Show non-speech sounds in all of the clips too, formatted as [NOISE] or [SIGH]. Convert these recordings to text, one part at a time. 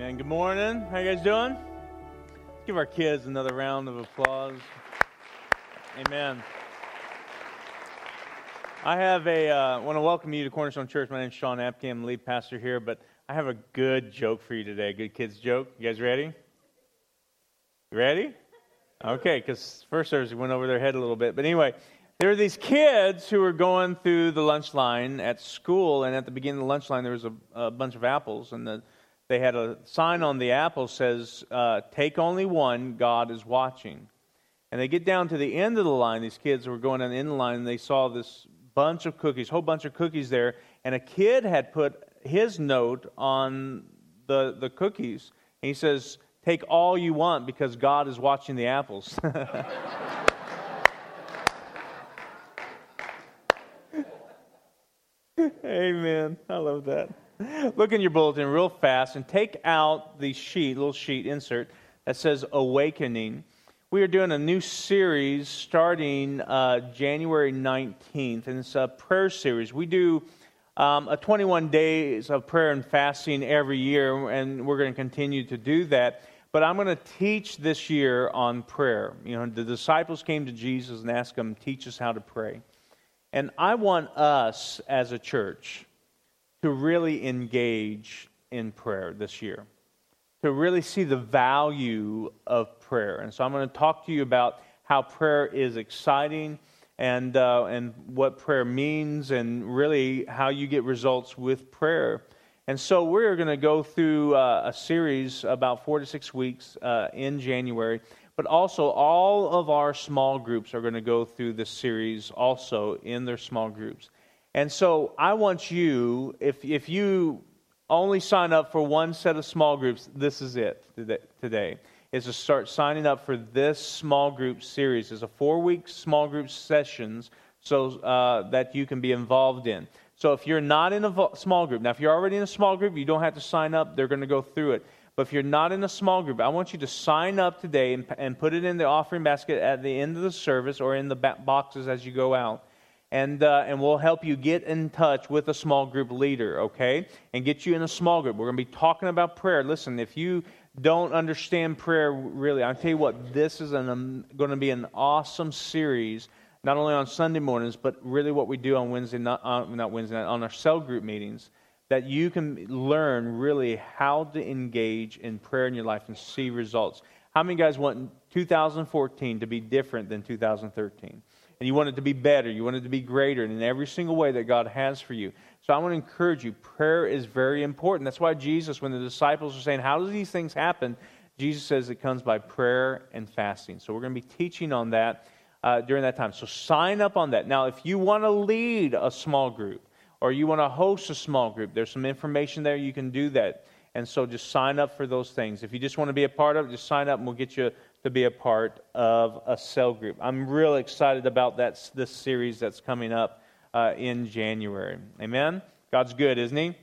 Amen. Good morning. How you guys doing? Let's give our kids another round of applause. Amen. I have a uh, want to welcome you to Cornerstone Church. My name is Sean Apke. I'm lead pastor here, but I have a good joke for you today. Good kids joke. You guys ready? You ready? Okay, because first service went over their head a little bit. But anyway, there were these kids who were going through the lunch line at school, and at the beginning of the lunch line, there was a, a bunch of apples, and the they had a sign on the apple says, uh, "Take only one. God is watching." And they get down to the end of the line. These kids were going on the end of the line, and they saw this bunch of cookies, whole bunch of cookies there, and a kid had put his note on the the cookies. And he says, "Take all you want because God is watching the apples." [LAUGHS] Amen. I love that. [LAUGHS] Look in your bulletin real fast and take out the sheet, little sheet insert that says Awakening. We are doing a new series starting uh, January 19th, and it's a prayer series. We do um, a 21 days of prayer and fasting every year, and we're going to continue to do that. But I'm going to teach this year on prayer. You know, the disciples came to Jesus and asked him, Teach us how to pray. And I want us as a church to really engage in prayer this year, to really see the value of prayer. And so I'm going to talk to you about how prayer is exciting and, uh, and what prayer means, and really how you get results with prayer. And so we're going to go through uh, a series about four to six weeks uh, in January. But also, all of our small groups are going to go through this series also in their small groups. And so I want you, if, if you only sign up for one set of small groups, this is it today, is to start signing up for this small group series. It's a four week small group sessions so uh, that you can be involved in. So if you're not in a small group, now if you're already in a small group, you don't have to sign up. They're going to go through it. But if you're not in a small group, I want you to sign up today and, and put it in the offering basket at the end of the service or in the boxes as you go out and, uh, and we'll help you get in touch with a small group leader, okay? And get you in a small group. We're going to be talking about prayer. Listen, if you don't understand prayer really, I'll tell you what, this is um, going to be an awesome series, not only on Sunday mornings, but really what we do on Wednesday, not, uh, not Wednesday night, on our cell group meetings, that you can learn really how to engage in prayer in your life and see results. How many guys want 2014 to be different than 2013? And you want it to be better. You want it to be greater in every single way that God has for you. So I want to encourage you. Prayer is very important. That's why Jesus, when the disciples are saying, How do these things happen? Jesus says it comes by prayer and fasting. So we're going to be teaching on that uh, during that time. So sign up on that. Now, if you want to lead a small group or you want to host a small group, there's some information there. You can do that. And so just sign up for those things. If you just want to be a part of it, just sign up and we'll get you to be a part of a cell group. I'm really excited about that, this series that's coming up uh, in January. Amen? God's good, isn't He?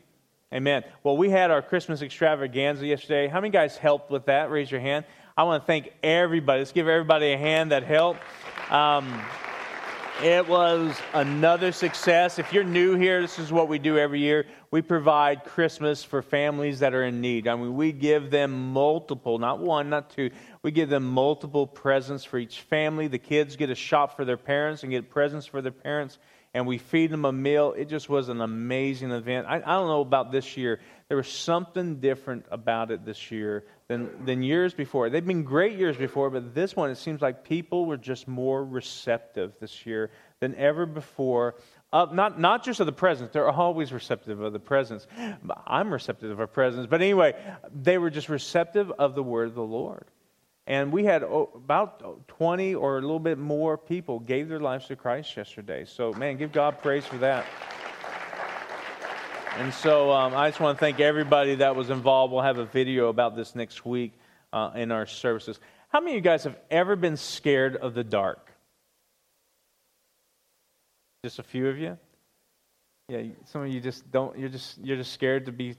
Amen. Well, we had our Christmas extravaganza yesterday. How many guys helped with that? Raise your hand. I want to thank everybody. Let's give everybody a hand that helped. Um, it was another success. If you're new here, this is what we do every year. We provide Christmas for families that are in need. I mean, we give them multiple, not one, not two. We give them multiple presents for each family. The kids get a shop for their parents and get presents for their parents, and we feed them a meal. It just was an amazing event. I, I don't know about this year. There was something different about it this year than, than years before. They've been great years before, but this one, it seems like people were just more receptive this year than ever before. Uh, not, not just of the presence, they're always receptive of the presence. I'm receptive of presence. But anyway, they were just receptive of the word of the Lord. And we had about 20 or a little bit more people gave their lives to Christ yesterday. So, man, give God praise for that. And so um, I just want to thank everybody that was involved. We'll have a video about this next week uh, in our services. How many of you guys have ever been scared of the dark? Just a few of you? Yeah, some of you just don't, you're just, you're just scared to be,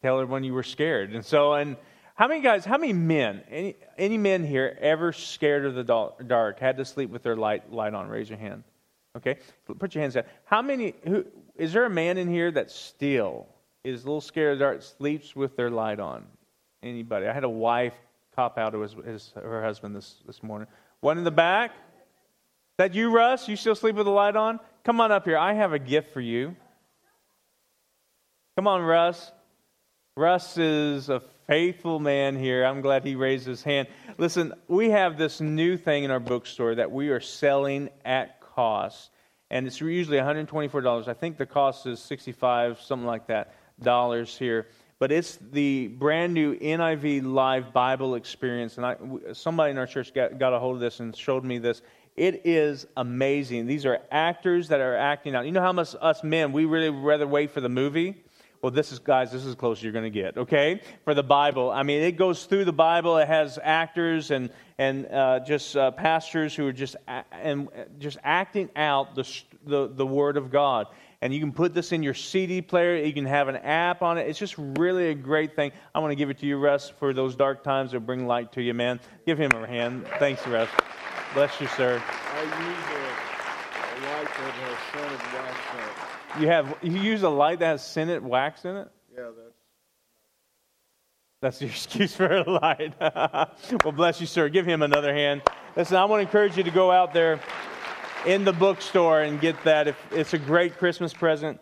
tell everyone you were scared. And so, and how many guys, how many men, any, any men here ever scared of the dark, had to sleep with their light, light on? Raise your hand. Okay, put your hands down. How many, who, is there a man in here that still is a little scared of dark, sleeps with their light on? anybody. I had a wife cop out of his, his, her husband this, this morning. One in the back. That you, Russ? You still sleep with the light on? Come on up here. I have a gift for you. Come on, Russ. Russ is a faithful man here. I'm glad he raised his hand. Listen, we have this new thing in our bookstore that we are selling at cost, and it's usually $124. I think the cost is 65, something like that, dollars here. But it's the brand new NIV Live Bible experience, and I, somebody in our church got, got a hold of this and showed me this. It is amazing. These are actors that are acting out. You know how much us men we really rather wait for the movie well, this is, guys, this is close you're going to get, okay? For the Bible. I mean, it goes through the Bible. It has actors and, and uh, just uh, pastors who are just, a- and just acting out the, the, the Word of God. And you can put this in your CD player. You can have an app on it. It's just really a great thing. I want to give it to you, Russ, for those dark times that bring light to you, man. Give him a hand. Thanks, Russ. Bless you, sir. I use a, light that has it. You have you use a light that has scented wax in it? Yeah, that's. That's your [LAUGHS] excuse for a light. [LAUGHS] well, bless you, sir. Give him another hand. Listen, I want to encourage you to go out there in the bookstore and get that. If it's a great Christmas present,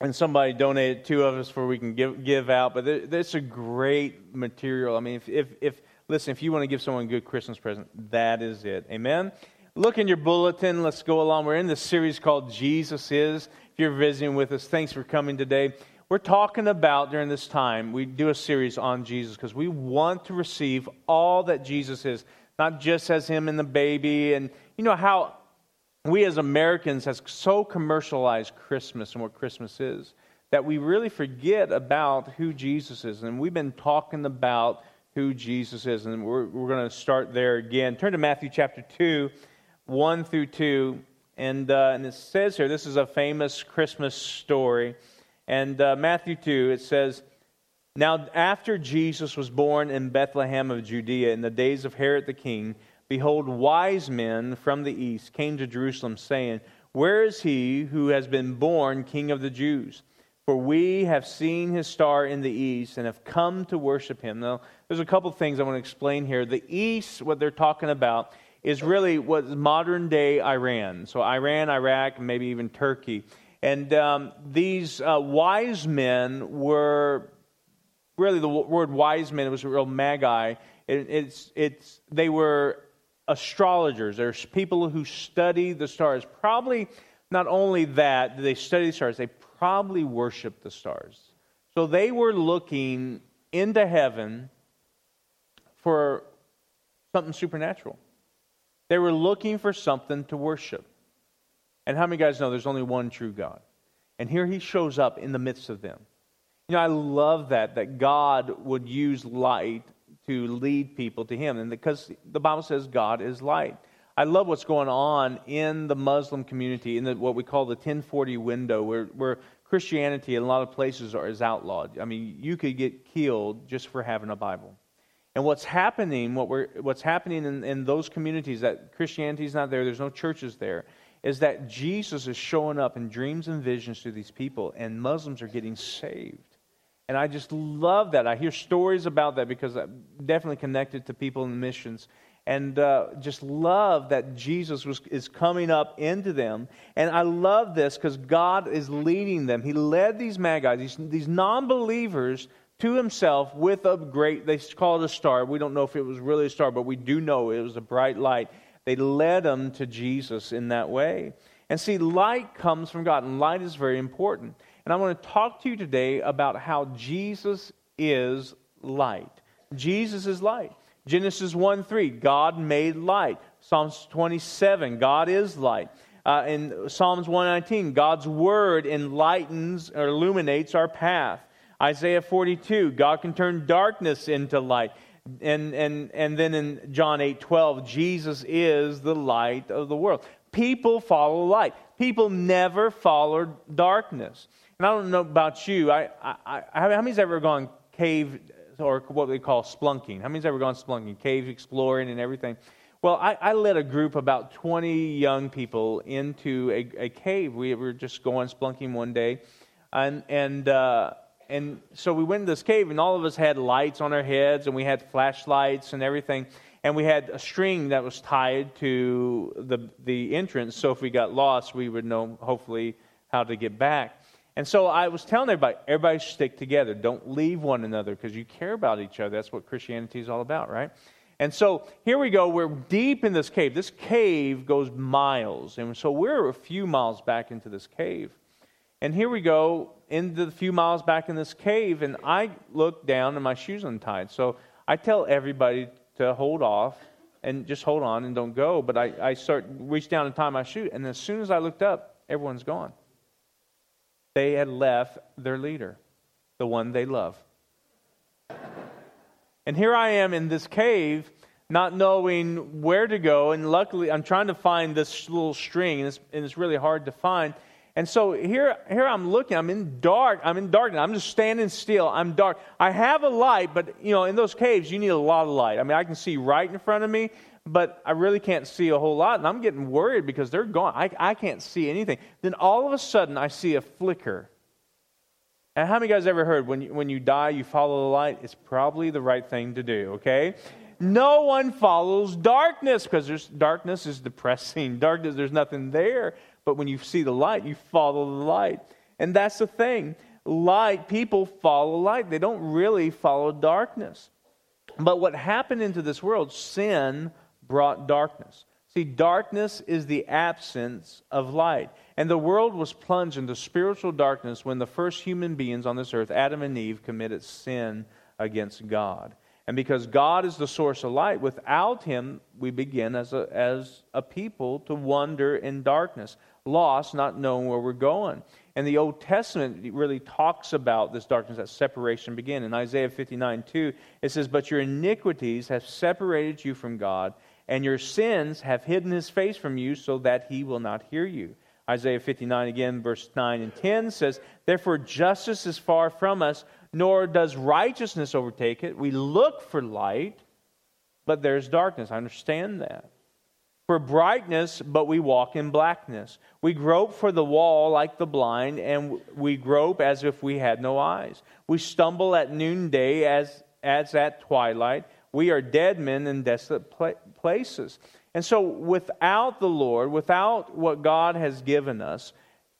and somebody donated two of us for we can give give out. But it's a great material. I mean, if, if if listen, if you want to give someone a good Christmas present, that is it. Amen. Look in your bulletin. Let's go along. We're in this series called Jesus Is. If you're visiting with us, thanks for coming today. We're talking about during this time, we do a series on Jesus because we want to receive all that Jesus is, not just as Him and the baby. And you know how we as Americans have so commercialized Christmas and what Christmas is that we really forget about who Jesus is. And we've been talking about who Jesus is. And we're, we're going to start there again. Turn to Matthew chapter 2. 1 through 2. And, uh, and it says here, this is a famous Christmas story. And uh, Matthew 2, it says, Now after Jesus was born in Bethlehem of Judea in the days of Herod the king, behold, wise men from the east came to Jerusalem, saying, Where is he who has been born king of the Jews? For we have seen his star in the east and have come to worship him. Now, there's a couple things I want to explain here. The east, what they're talking about, is really what modern day Iran. So, Iran, Iraq, maybe even Turkey. And um, these uh, wise men were really the word wise men was a real magi. It, it's, it's, they were astrologers. There's people who study the stars. Probably not only that, they study the stars, they probably worship the stars. So they were looking into heaven for something supernatural. They were looking for something to worship. And how many guys know there's only one true God? And here he shows up in the midst of them. You know, I love that, that God would use light to lead people to him. And because the Bible says God is light. I love what's going on in the Muslim community, in the, what we call the 1040 window, where, where Christianity in a lot of places are, is outlawed. I mean, you could get killed just for having a Bible. And what's happening, what we're, what's happening in, in those communities that Christianity is not there, there's no churches there, is that Jesus is showing up in dreams and visions to these people, and Muslims are getting saved. And I just love that. I hear stories about that because I'm definitely connected to people in missions. And uh, just love that Jesus was, is coming up into them. And I love this because God is leading them. He led these magi, these, these non believers, to himself with a great, they call it a star. We don't know if it was really a star, but we do know it was a bright light. They led him to Jesus in that way. And see, light comes from God, and light is very important. And I want to talk to you today about how Jesus is light. Jesus is light. Genesis 1 3, God made light. Psalms 27, God is light. Uh, in Psalms 119, God's word enlightens or illuminates our path. Isaiah 42, God can turn darkness into light. And, and, and then in John 8 12, Jesus is the light of the world. People follow light. People never follow darkness. And I don't know about you. I, I, I, how many's ever gone cave or what we call splunking? How many's ever gone splunking? Cave exploring and everything. Well, I, I led a group about 20 young people into a, a cave. We were just going splunking one day. And, and uh, and so we went in this cave, and all of us had lights on our heads, and we had flashlights and everything. And we had a string that was tied to the, the entrance, so if we got lost, we would know, hopefully, how to get back. And so I was telling everybody, everybody stick together. Don't leave one another because you care about each other. That's what Christianity is all about, right? And so here we go. We're deep in this cave. This cave goes miles. And so we're a few miles back into this cave. And here we go into the few miles back in this cave, and I look down and my shoes untied. So I tell everybody to hold off and just hold on and don't go. But I, I start reach down and tie my shoe, and as soon as I looked up, everyone's gone. They had left their leader, the one they love. And here I am in this cave, not knowing where to go. And luckily, I'm trying to find this little string, and it's, and it's really hard to find. And so here, here I'm looking. I'm in dark. I'm in darkness. I'm just standing still. I'm dark. I have a light, but you know, in those caves, you need a lot of light. I mean, I can see right in front of me, but I really can't see a whole lot. And I'm getting worried because they're gone. I, I can't see anything. Then all of a sudden, I see a flicker and how many guys ever heard when you, when you die, you follow the light? It's probably the right thing to do, okay? No one follows darkness because there's, darkness is depressing. [LAUGHS] Darkness, there's nothing there. But when you see the light, you follow the light. And that's the thing. Light, people follow light. They don't really follow darkness. But what happened into this world, sin brought darkness. See, darkness is the absence of light. And the world was plunged into spiritual darkness when the first human beings on this earth, Adam and Eve, committed sin against God. And because God is the source of light, without Him, we begin as a, as a people to wander in darkness, lost, not knowing where we're going. And the Old Testament really talks about this darkness, that separation begin. In Isaiah 59 2, it says, But your iniquities have separated you from God, and your sins have hidden His face from you so that He will not hear you. Isaiah 59 again, verse 9 and 10 says, Therefore justice is far from us, nor does righteousness overtake it. We look for light, but there's darkness. I understand that. For brightness, but we walk in blackness. We grope for the wall like the blind, and we grope as if we had no eyes. We stumble at noonday as, as at twilight. We are dead men in desolate places. And so, without the Lord, without what God has given us,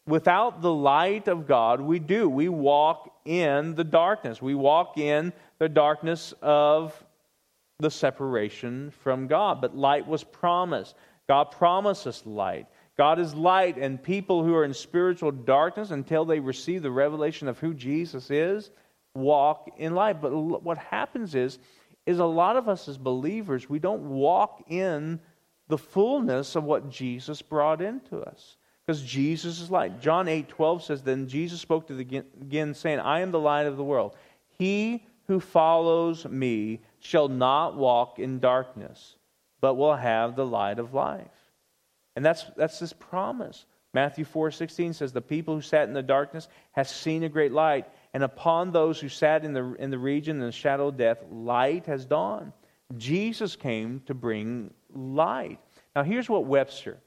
without the light of God, we do. We walk in the darkness. We walk in the darkness of the separation from God. But light was promised. God promised us light. God is light, and people who are in spiritual darkness until they receive the revelation of who Jesus is walk in light. But what happens is, is a lot of us as believers, we don't walk in the fullness of what Jesus brought into us. Because Jesus is light. John 8 12 says, Then Jesus spoke to the again, saying, I am the light of the world. He who follows me shall not walk in darkness, but will have the light of life. And that's, that's this promise. Matthew 4 16 says, The people who sat in the darkness have seen a great light, and upon those who sat in the, in the region in the shadow of death, light has dawned. Jesus came to bring light. Now, here's what Webster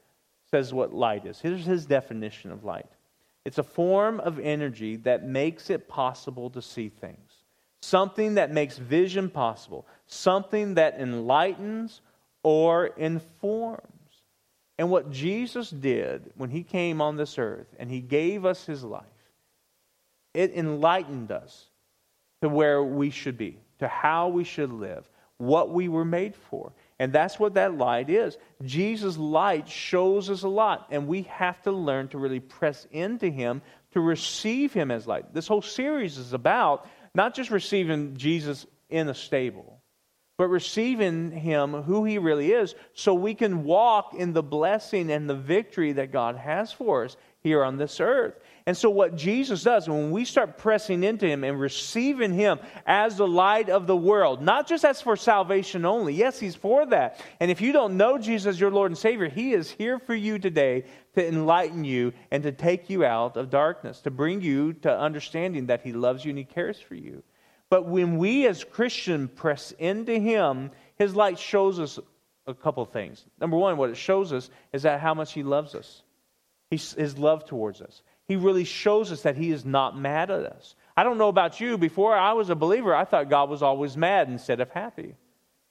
says what light is. Here's his definition of light it's a form of energy that makes it possible to see things, something that makes vision possible, something that enlightens or informs. And what Jesus did when he came on this earth and he gave us his life, it enlightened us to where we should be, to how we should live, what we were made for. And that's what that light is. Jesus' light shows us a lot, and we have to learn to really press into Him to receive Him as light. This whole series is about not just receiving Jesus in a stable, but receiving Him who He really is so we can walk in the blessing and the victory that God has for us here on this earth. And so, what Jesus does, when we start pressing into Him and receiving Him as the light of the world, not just as for salvation only, yes, He's for that. And if you don't know Jesus your Lord and Savior, He is here for you today to enlighten you and to take you out of darkness, to bring you to understanding that He loves you and He cares for you. But when we as Christians press into Him, His light shows us a couple things. Number one, what it shows us is that how much He loves us, His love towards us he really shows us that he is not mad at us. I don't know about you, before I was a believer, I thought God was always mad instead of happy.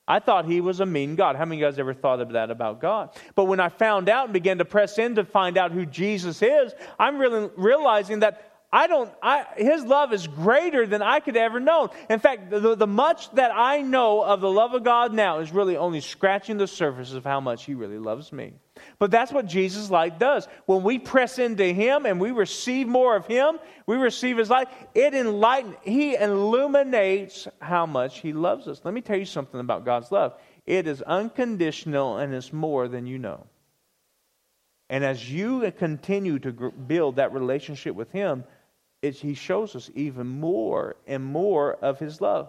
I thought he was a mean God. How many of you guys ever thought of that about God? But when I found out and began to press in to find out who Jesus is, I'm really realizing that I don't, I, his love is greater than I could ever know. In fact, the, the much that I know of the love of God now is really only scratching the surface of how much he really loves me. But that's what Jesus' light does. When we press into him and we receive more of him, we receive his light, it enlightens, he illuminates how much he loves us. Let me tell you something about God's love. It is unconditional and it's more than you know. And as you continue to build that relationship with him, he shows us even more and more of his love.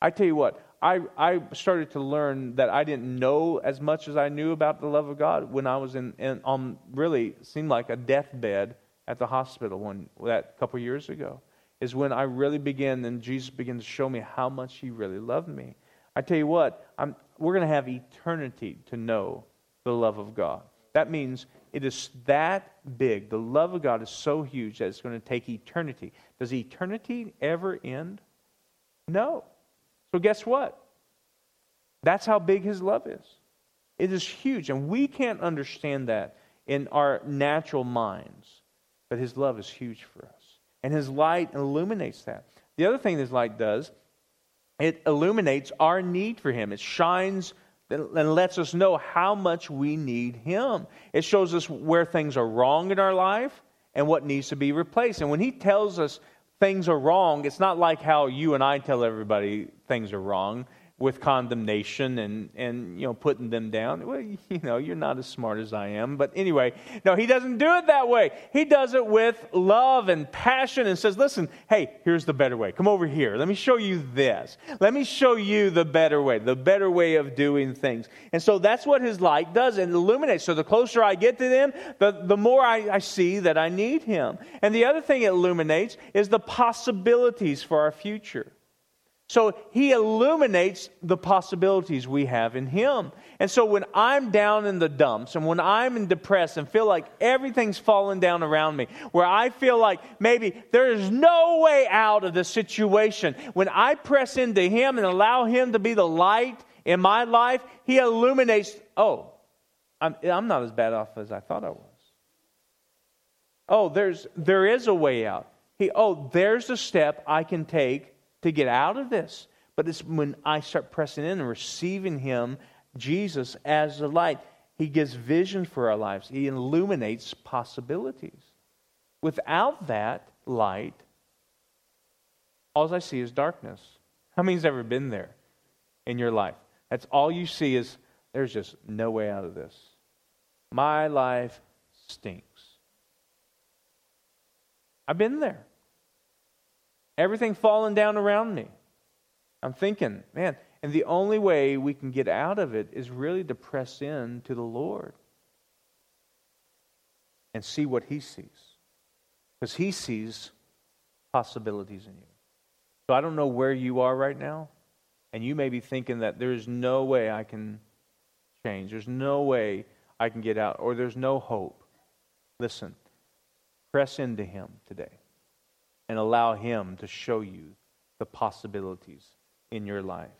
I tell you what, I, I started to learn that I didn't know as much as I knew about the love of God when I was in, in on really seemed like a deathbed at the hospital one that couple years ago. Is when I really began and Jesus began to show me how much He really loved me. I tell you what, I'm, we're going to have eternity to know the love of God. That means it is that big. The love of God is so huge that it's going to take eternity. Does eternity ever end? No. So, guess what? That's how big His love is. It is huge, and we can't understand that in our natural minds. But His love is huge for us. And His light illuminates that. The other thing His light does, it illuminates our need for Him. It shines and lets us know how much we need Him. It shows us where things are wrong in our life and what needs to be replaced. And when He tells us things are wrong, it's not like how you and I tell everybody things are wrong with condemnation and, and you know putting them down. Well, you know, you're not as smart as I am. But anyway, no, he doesn't do it that way. He does it with love and passion and says, listen, hey, here's the better way. Come over here. Let me show you this. Let me show you the better way, the better way of doing things. And so that's what his light does and illuminates. So the closer I get to him, the, the more I, I see that I need him. And the other thing it illuminates is the possibilities for our future. So he illuminates the possibilities we have in him. And so when I'm down in the dumps and when I'm in depressed and feel like everything's falling down around me, where I feel like maybe there is no way out of the situation, when I press into him and allow him to be the light in my life, he illuminates, oh, I'm, I'm not as bad off as I thought I was. Oh, there's, there is a way out. He, oh, there's a step I can take to get out of this. But it's when I start pressing in and receiving Him, Jesus, as the light. He gives vision for our lives, He illuminates possibilities. Without that light, all I see is darkness. How many's ever been there in your life? That's all you see is there's just no way out of this. My life stinks. I've been there everything falling down around me. I'm thinking, man, and the only way we can get out of it is really to press in to the Lord and see what He sees. Because He sees possibilities in you. So I don't know where you are right now, and you may be thinking that there's no way I can change, there's no way I can get out, or there's no hope. Listen, press into Him today and allow Him to show you the possibilities in your life.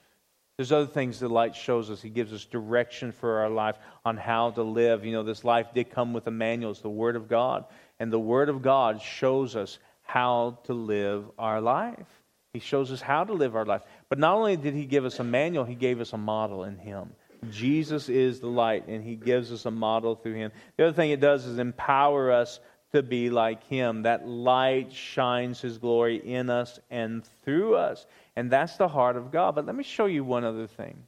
There's other things the light shows us. He gives us direction for our life on how to live. You know, this life did come with a manual. It's the Word of God. And the Word of God shows us how to live our life. He shows us how to live our life. But not only did He give us a manual, He gave us a model in Him. Jesus is the light, and He gives us a model through Him. The other thing it does is empower us to be like him. That light shines his glory in us and through us. And that's the heart of God. But let me show you one other thing.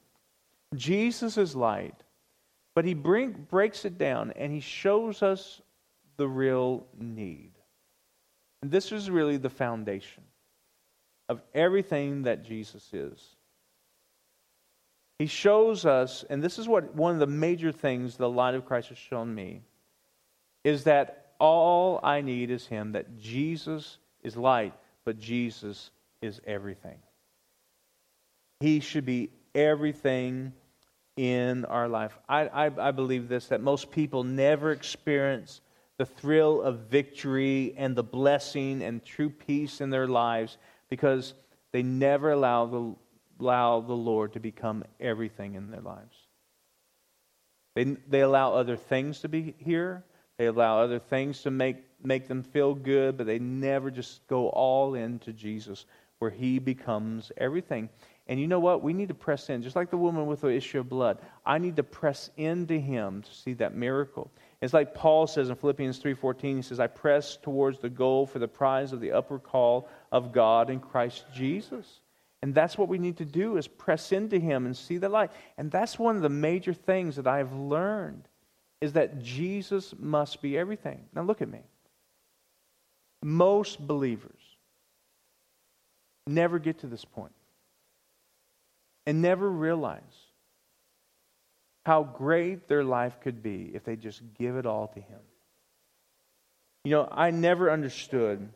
Jesus is light, but he bring, breaks it down and he shows us the real need. And this is really the foundation of everything that Jesus is. He shows us, and this is what one of the major things the light of Christ has shown me, is that all I need is Him, that Jesus is light, but Jesus is everything. He should be everything in our life. I, I, I, believe this that most people never experience the thrill of victory and the blessing and true peace in their lives because they never allow the, allow the Lord to become everything in their lives. They, they allow other things to be here. They allow other things to make, make them feel good, but they never just go all into Jesus where he becomes everything. And you know what? We need to press in, just like the woman with the issue of blood. I need to press into him to see that miracle. It's like Paul says in Philippians 3:14, he says, "I press towards the goal for the prize of the upper call of God in Christ Jesus." And that's what we need to do is press into him and see the light. And that's one of the major things that I've learned is that Jesus must be everything. Now look at me. Most believers never get to this point and never realize how great their life could be if they just give it all to Him. You know, I never understood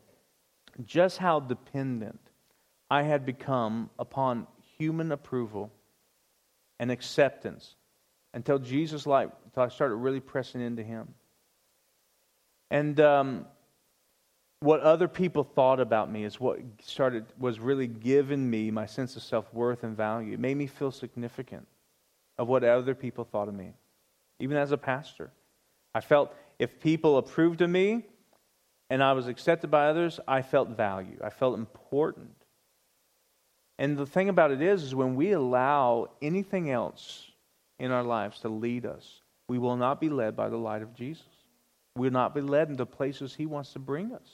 just how dependent I had become upon human approval and acceptance until Jesus' life, until I started really pressing into Him. And um, what other people thought about me is what started was really giving me my sense of self-worth and value. It made me feel significant of what other people thought of me, even as a pastor. I felt if people approved of me and I was accepted by others, I felt value. I felt important. And the thing about it is, is when we allow anything else in our lives to lead us, we will not be led by the light of Jesus. We will not be led into places He wants to bring us.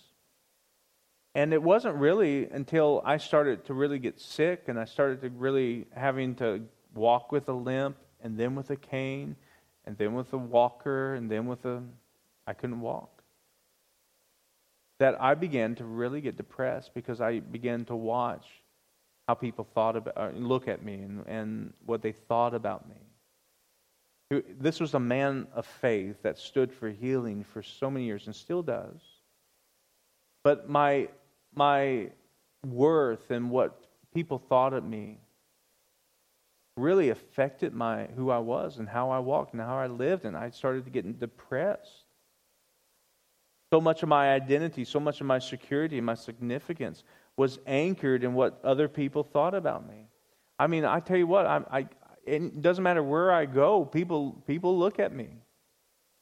And it wasn't really until I started to really get sick and I started to really having to walk with a limp, and then with a cane, and then with a walker, and then with a. I couldn't walk. That I began to really get depressed because I began to watch how people thought about, look at me, and, and what they thought about me. This was a man of faith that stood for healing for so many years and still does. But my, my worth and what people thought of me really affected my who I was and how I walked and how I lived, and I started getting depressed. So much of my identity, so much of my security and my significance was anchored in what other people thought about me. I mean, I tell you what, I, I, it doesn't matter where I go, people people look at me,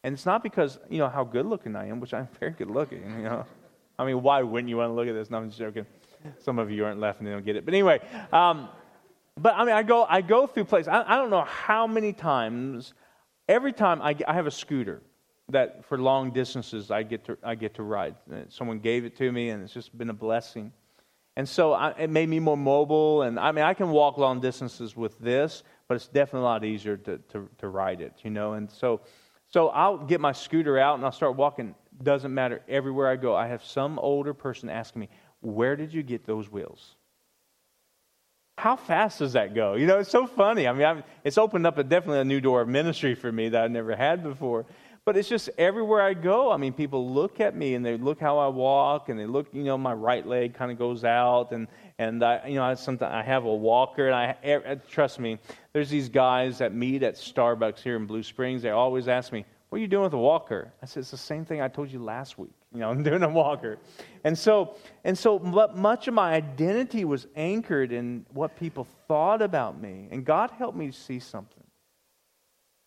and it's not because you know how good looking I am, which I'm [LAUGHS] very good looking. You know, I mean, why wouldn't you want to look at this? No, I'm just joking. Some of you aren't laughing; they don't get it. But anyway. Um, but I mean, I go, I go through places. I, I don't know how many times, every time I, I have a scooter that for long distances I get to, I get to ride. Someone gave it to me, and it's just been a blessing. And so I, it made me more mobile. And I mean, I can walk long distances with this, but it's definitely a lot easier to, to, to ride it, you know. And so, so I'll get my scooter out and I'll start walking. Doesn't matter. Everywhere I go, I have some older person asking me, Where did you get those wheels? how fast does that go? You know, it's so funny. I mean, I've, it's opened up a, definitely a new door of ministry for me that I never had before. But it's just everywhere I go. I mean, people look at me and they look how I walk, and they look. You know, my right leg kind of goes out, and and I, you know, I sometimes I have a walker, and I trust me. There's these guys that meet at Starbucks here in Blue Springs. They always ask me, "What are you doing with a walker?" I said, "It's the same thing I told you last week." You know, [LAUGHS] I'm doing a walker. And so, and so much of my identity was anchored in what people thought about me. And God helped me to see something.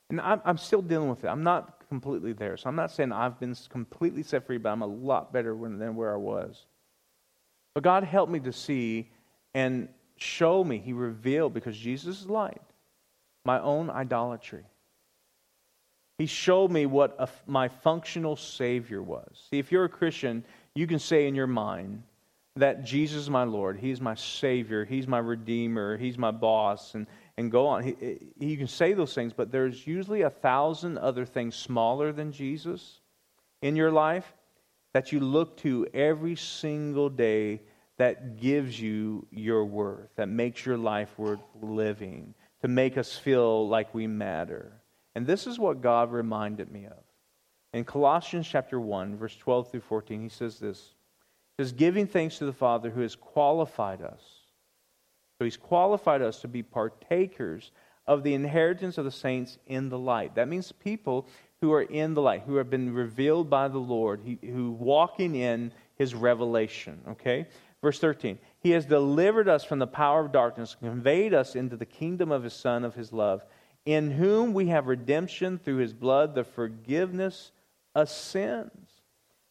And I'm, I'm still dealing with it. I'm not completely there. So I'm not saying I've been completely set free, but I'm a lot better than where I was. But God helped me to see and show me, He revealed, because Jesus is light, my own idolatry. He showed me what a, my functional Savior was. See, if you're a Christian, you can say in your mind that Jesus is my Lord. He's my Savior. He's my Redeemer. He's my boss. And, and go on. He, you can say those things, but there's usually a thousand other things smaller than Jesus in your life that you look to every single day that gives you your worth, that makes your life worth living, to make us feel like we matter. And this is what God reminded me of. In Colossians chapter 1, verse 12 through 14, he says this. He says, giving thanks to the Father who has qualified us. So he's qualified us to be partakers of the inheritance of the saints in the light. That means people who are in the light, who have been revealed by the Lord, who walking in his revelation. Okay? Verse 13. He has delivered us from the power of darkness, conveyed us into the kingdom of his Son of his love, in whom we have redemption through his blood, the forgiveness of sins.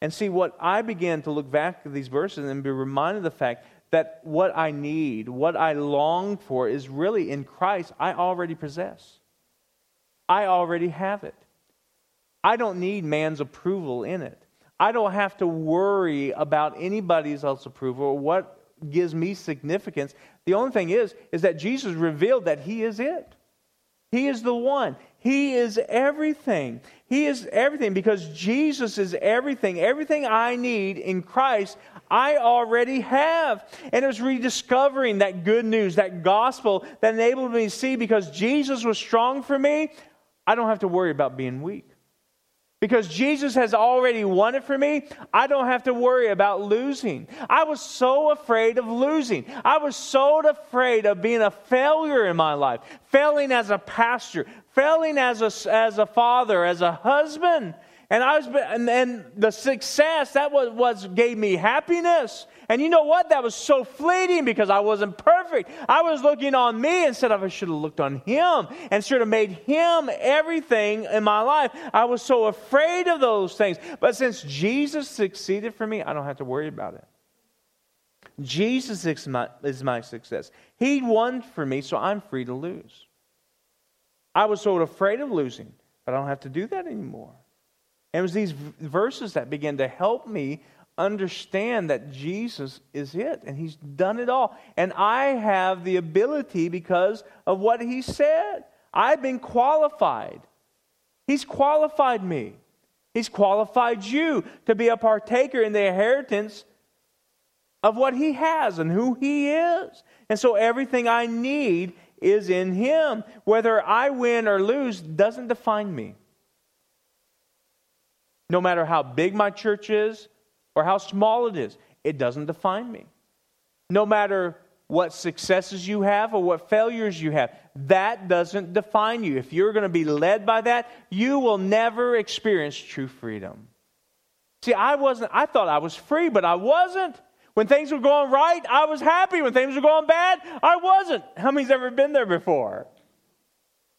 And see, what I began to look back at these verses and be reminded of the fact that what I need, what I long for, is really in Christ, I already possess. I already have it. I don't need man's approval in it. I don't have to worry about anybody else's approval or what gives me significance. The only thing is, is that Jesus revealed that He is it. He is the one. He is everything. He is everything because Jesus is everything. Everything I need in Christ, I already have. And it was rediscovering that good news, that gospel that enabled me to see because Jesus was strong for me, I don't have to worry about being weak. Because Jesus has already won it for me, I don't have to worry about losing. I was so afraid of losing. I was so afraid of being a failure in my life, failing as a pastor, failing as a, as a father, as a husband. And I was, and, and the success that was, was gave me happiness. And you know what? That was so fleeting because I wasn't perfect. I was looking on me instead of I should have looked on him and should have made him everything in my life. I was so afraid of those things. But since Jesus succeeded for me, I don't have to worry about it. Jesus is my, is my success. He won for me, so I'm free to lose. I was so afraid of losing, but I don't have to do that anymore. And it was these verses that began to help me understand that Jesus is it and he's done it all. And I have the ability because of what he said. I've been qualified. He's qualified me. He's qualified you to be a partaker in the inheritance of what he has and who he is. And so everything I need is in him. Whether I win or lose doesn't define me. No matter how big my church is or how small it is, it doesn't define me. No matter what successes you have or what failures you have, that doesn't define you. If you're going to be led by that, you will never experience true freedom. See, I wasn't, I thought I was free, but I wasn't. When things were going right, I was happy. When things were going bad, I wasn't. How many's ever been there before?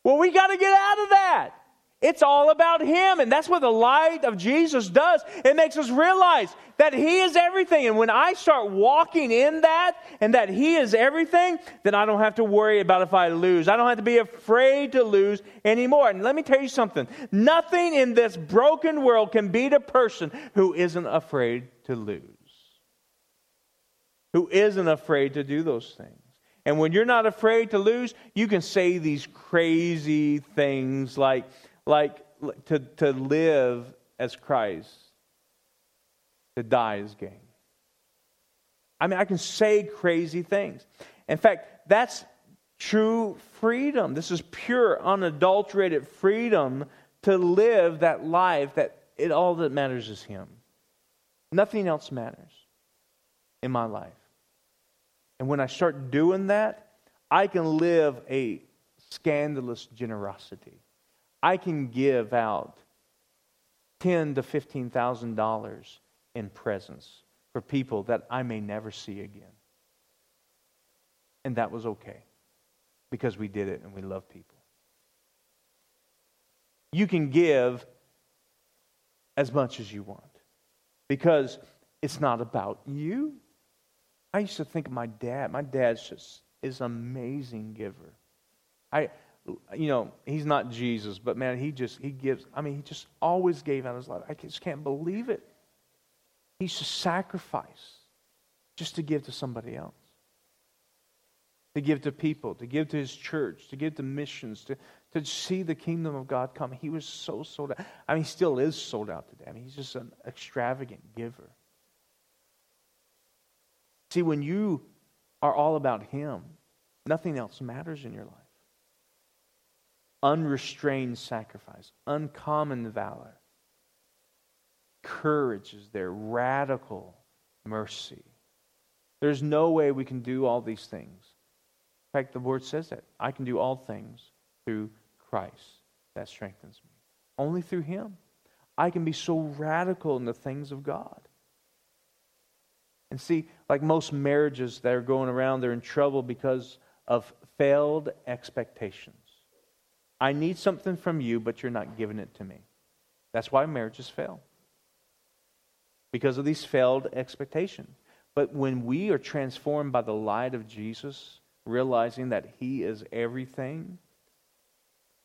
Well, we got to get out of that. It's all about Him. And that's what the light of Jesus does. It makes us realize that He is everything. And when I start walking in that and that He is everything, then I don't have to worry about if I lose. I don't have to be afraid to lose anymore. And let me tell you something nothing in this broken world can beat a person who isn't afraid to lose, who isn't afraid to do those things. And when you're not afraid to lose, you can say these crazy things like, like to, to live as Christ, to die as gain. I mean, I can say crazy things. In fact, that's true freedom. This is pure, unadulterated freedom to live that life that it all that matters is Him. Nothing else matters in my life. And when I start doing that, I can live a scandalous generosity. I can give out ten to fifteen thousand dollars in presents for people that I may never see again. And that was okay because we did it and we love people. You can give as much as you want because it's not about you. I used to think of my dad. My dad's just is an amazing giver. I you know, he's not Jesus, but man, he just, he gives, I mean, he just always gave out his life. I just can't believe it. He's just sacrifice just to give to somebody else, to give to people, to give to his church, to give to missions, to, to see the kingdom of God come. He was so sold out. I mean, he still is sold out today. I mean, he's just an extravagant giver. See, when you are all about him, nothing else matters in your life unrestrained sacrifice, uncommon valor. Courage is there, radical mercy. There's no way we can do all these things. In fact, the word says that I can do all things through Christ that strengthens me. Only through Him. I can be so radical in the things of God. And see, like most marriages that are going around, they're in trouble because of failed expectations. I need something from you, but you're not giving it to me. That's why marriages fail. Because of these failed expectations. But when we are transformed by the light of Jesus, realizing that He is everything,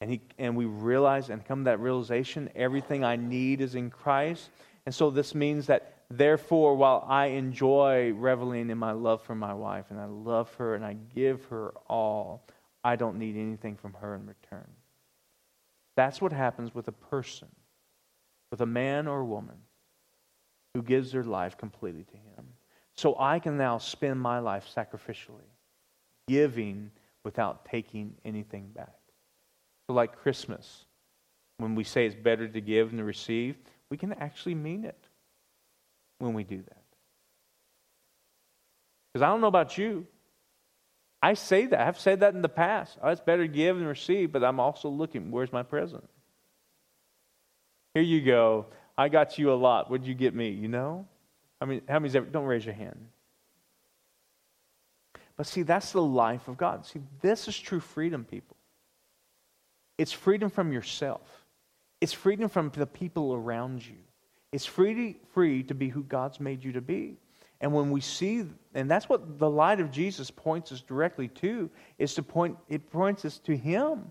and, he, and we realize and come to that realization everything I need is in Christ. And so this means that, therefore, while I enjoy reveling in my love for my wife and I love her and I give her all, I don't need anything from her in return. That's what happens with a person, with a man or woman who gives their life completely to Him. So I can now spend my life sacrificially, giving without taking anything back. So, like Christmas, when we say it's better to give than to receive, we can actually mean it when we do that. Because I don't know about you. I say that. I've said that in the past. Oh, it's better to give than receive, but I'm also looking, where's my present? Here you go. I got you a lot. What'd you get me? You know? I mean, how many's ever, don't raise your hand. But see, that's the life of God. See, this is true freedom, people. It's freedom from yourself. It's freedom from the people around you. It's free, free to be who God's made you to be. And when we see, and that's what the light of Jesus points us directly to, is to point, it points us to Him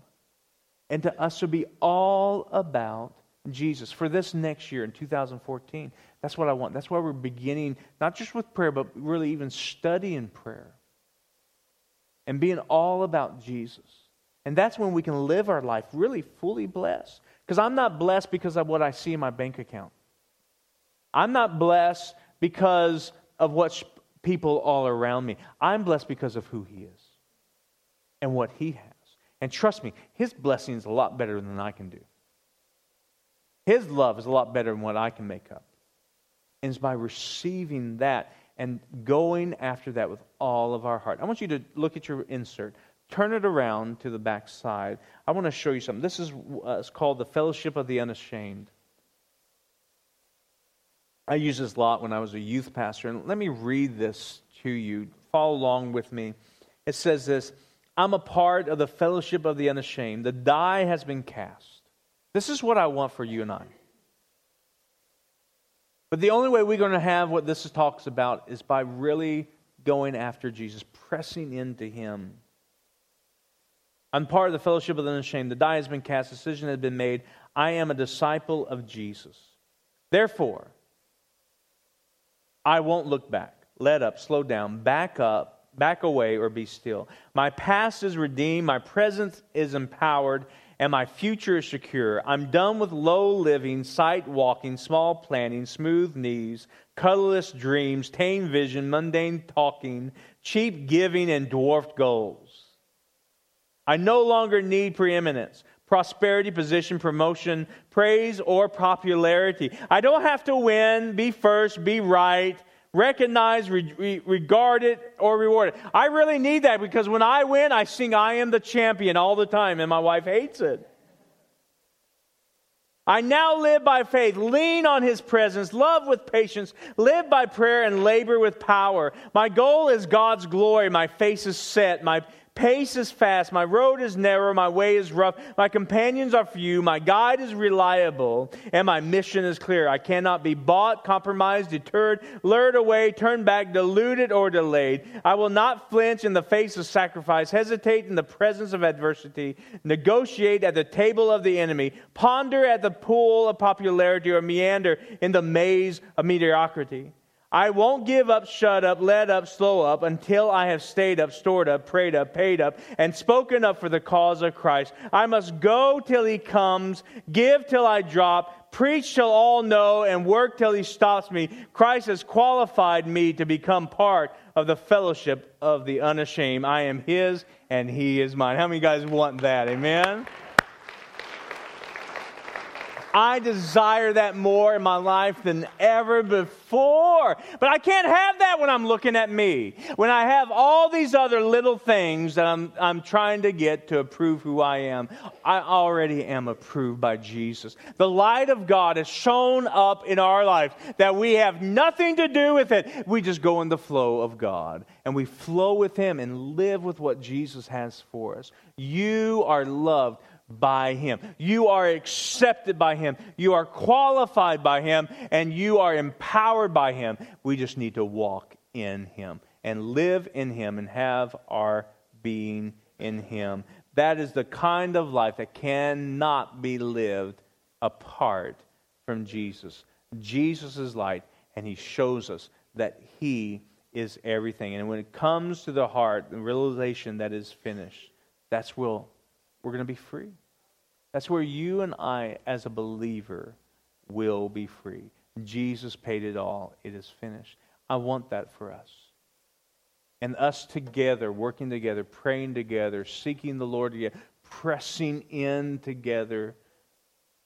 and to us to be all about Jesus for this next year in 2014. That's what I want. That's why we're beginning, not just with prayer, but really even studying prayer and being all about Jesus. And that's when we can live our life really fully blessed. Because I'm not blessed because of what I see in my bank account. I'm not blessed because of what people all around me. I'm blessed because of who He is and what He has. And trust me, His blessing is a lot better than I can do. His love is a lot better than what I can make up. And it's by receiving that and going after that with all of our heart. I want you to look at your insert turn it around to the back side. I want to show you something. This is uh, called the Fellowship of the Unashamed. I used this a lot when I was a youth pastor, and let me read this to you. Follow along with me. It says this I'm a part of the fellowship of the unashamed. The die has been cast. This is what I want for you and I. But the only way we're going to have what this talks about is by really going after Jesus, pressing into Him. I'm part of the fellowship of the unashamed. The die has been cast, decision has been made. I am a disciple of Jesus. Therefore, I won't look back. Let up, slow down, back up, back away, or be still. My past is redeemed, my present is empowered, and my future is secure. I'm done with low living, sight walking, small planning, smooth knees, colorless dreams, tame vision, mundane talking, cheap giving, and dwarfed goals. I no longer need preeminence, prosperity, position, promotion, praise, or popularity. I don't have to win, be first, be right, recognize, re- regard it, or reward it. I really need that because when I win, I sing I am the champion all the time, and my wife hates it. I now live by faith, lean on his presence, love with patience, live by prayer, and labor with power. My goal is God's glory. My face is set. My pace is fast, my road is narrow, my way is rough, my companions are few, my guide is reliable, and my mission is clear. I cannot be bought, compromised, deterred, lured away, turned back, deluded, or delayed. I will not flinch in the face of sacrifice, hesitate in the presence of adversity, negotiate at the table of the enemy, ponder at the pool of popularity, or meander in the maze of mediocrity. I won't give up, shut up, let up, slow up until I have stayed up, stored up, prayed up, paid up, and spoken up for the cause of Christ. I must go till he comes, give till I drop, preach till all know, and work till he stops me. Christ has qualified me to become part of the fellowship of the unashamed. I am his and he is mine. How many guys want that? Amen? I desire that more in my life than ever before. But I can't have that when I'm looking at me. When I have all these other little things that I'm, I'm trying to get to approve who I am, I already am approved by Jesus. The light of God has shown up in our life that we have nothing to do with it. We just go in the flow of God and we flow with Him and live with what Jesus has for us. You are loved by Him. You are accepted by Him. You are qualified by Him. And you are empowered by Him. We just need to walk in Him and live in Him and have our being in Him. That is the kind of life that cannot be lived apart from Jesus. Jesus is light, and He shows us that He is everything. And when it comes to the heart, the realization that is finished, that's where we're going to be free. That's where you and I, as a believer, will be free. Jesus paid it all. It is finished. I want that for us. And us together, working together, praying together, seeking the Lord together, pressing in together,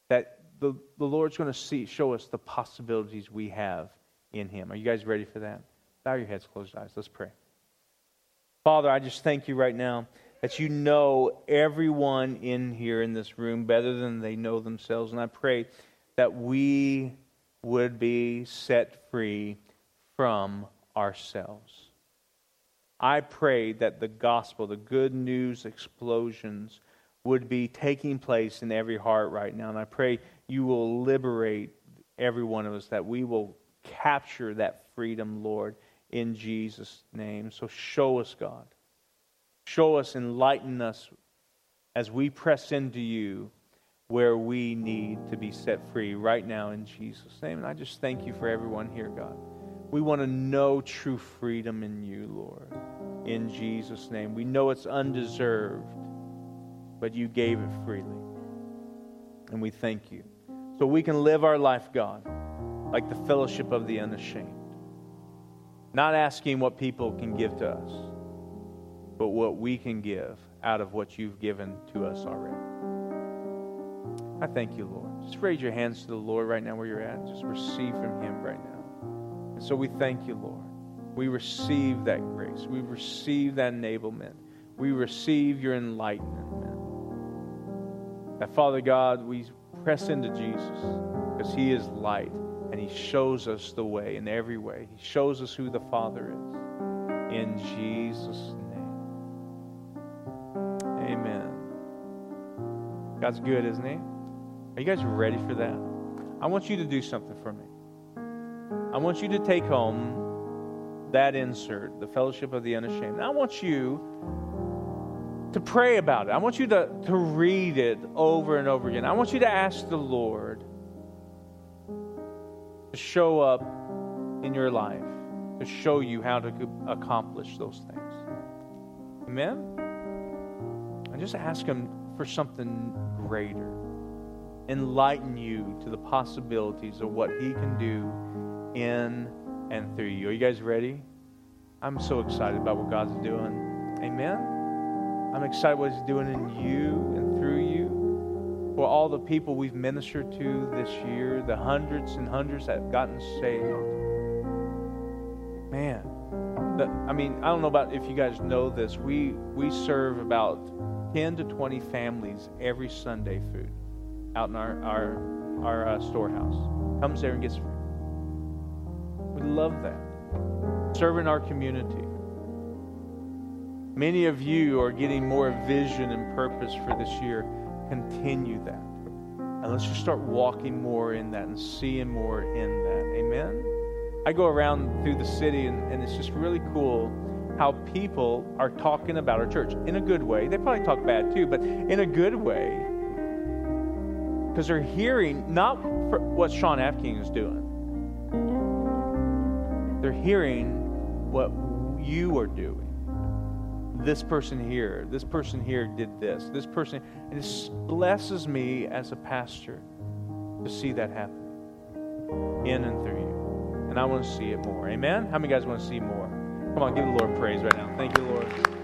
that the, the Lord's going to see, show us the possibilities we have in Him. Are you guys ready for that? Bow your heads, close your eyes. Let's pray. Father, I just thank you right now that you know everyone in here in this room better than they know themselves. And I pray that we would be set free from ourselves. I pray that the gospel, the good news explosions, would be taking place in every heart right now. And I pray you will liberate every one of us, that we will capture that freedom, Lord, in Jesus' name. So show us, God. Show us, enlighten us as we press into you where we need to be set free right now in Jesus' name. And I just thank you for everyone here, God. We want to know true freedom in you, Lord, in Jesus' name. We know it's undeserved, but you gave it freely. And we thank you. So we can live our life, God, like the fellowship of the unashamed. Not asking what people can give to us but what we can give out of what you've given to us already. I thank you, Lord. Just raise your hands to the Lord right now where you're at. Just receive from Him right now. And so we thank you, Lord. We receive that grace. We receive that enablement. We receive your enlightenment. That, Father God, we press into Jesus because He is light and He shows us the way in every way. He shows us who the Father is. In Jesus' name. God's good, isn't He? Are you guys ready for that? I want you to do something for me. I want you to take home that insert, the fellowship of the unashamed. I want you to pray about it. I want you to, to read it over and over again. I want you to ask the Lord to show up in your life, to show you how to accomplish those things. Amen? And just ask Him for something greater. Enlighten you to the possibilities of what He can do in and through you. Are you guys ready? I'm so excited about what God's doing. Amen. I'm excited what He's doing in you and through you. For all the people we've ministered to this year, the hundreds and hundreds that have gotten saved. Man, the, I mean, I don't know about if you guys know this. We we serve about 10 to 20 families every Sunday food out in our, our, our uh, storehouse. Comes there and gets food. We love that. Serving our community. Many of you are getting more vision and purpose for this year. Continue that. And let's just start walking more in that and seeing more in that. Amen? I go around through the city and, and it's just really cool how people are talking about our church in a good way. They probably talk bad too, but in a good way. Because they're hearing not what Sean Afking is doing, they're hearing what you are doing. This person here, this person here did this, this person. And it blesses me as a pastor to see that happen in and through you. And I want to see it more. Amen? How many guys want to see more? Come on, give the Lord praise right now. Thank you, Lord.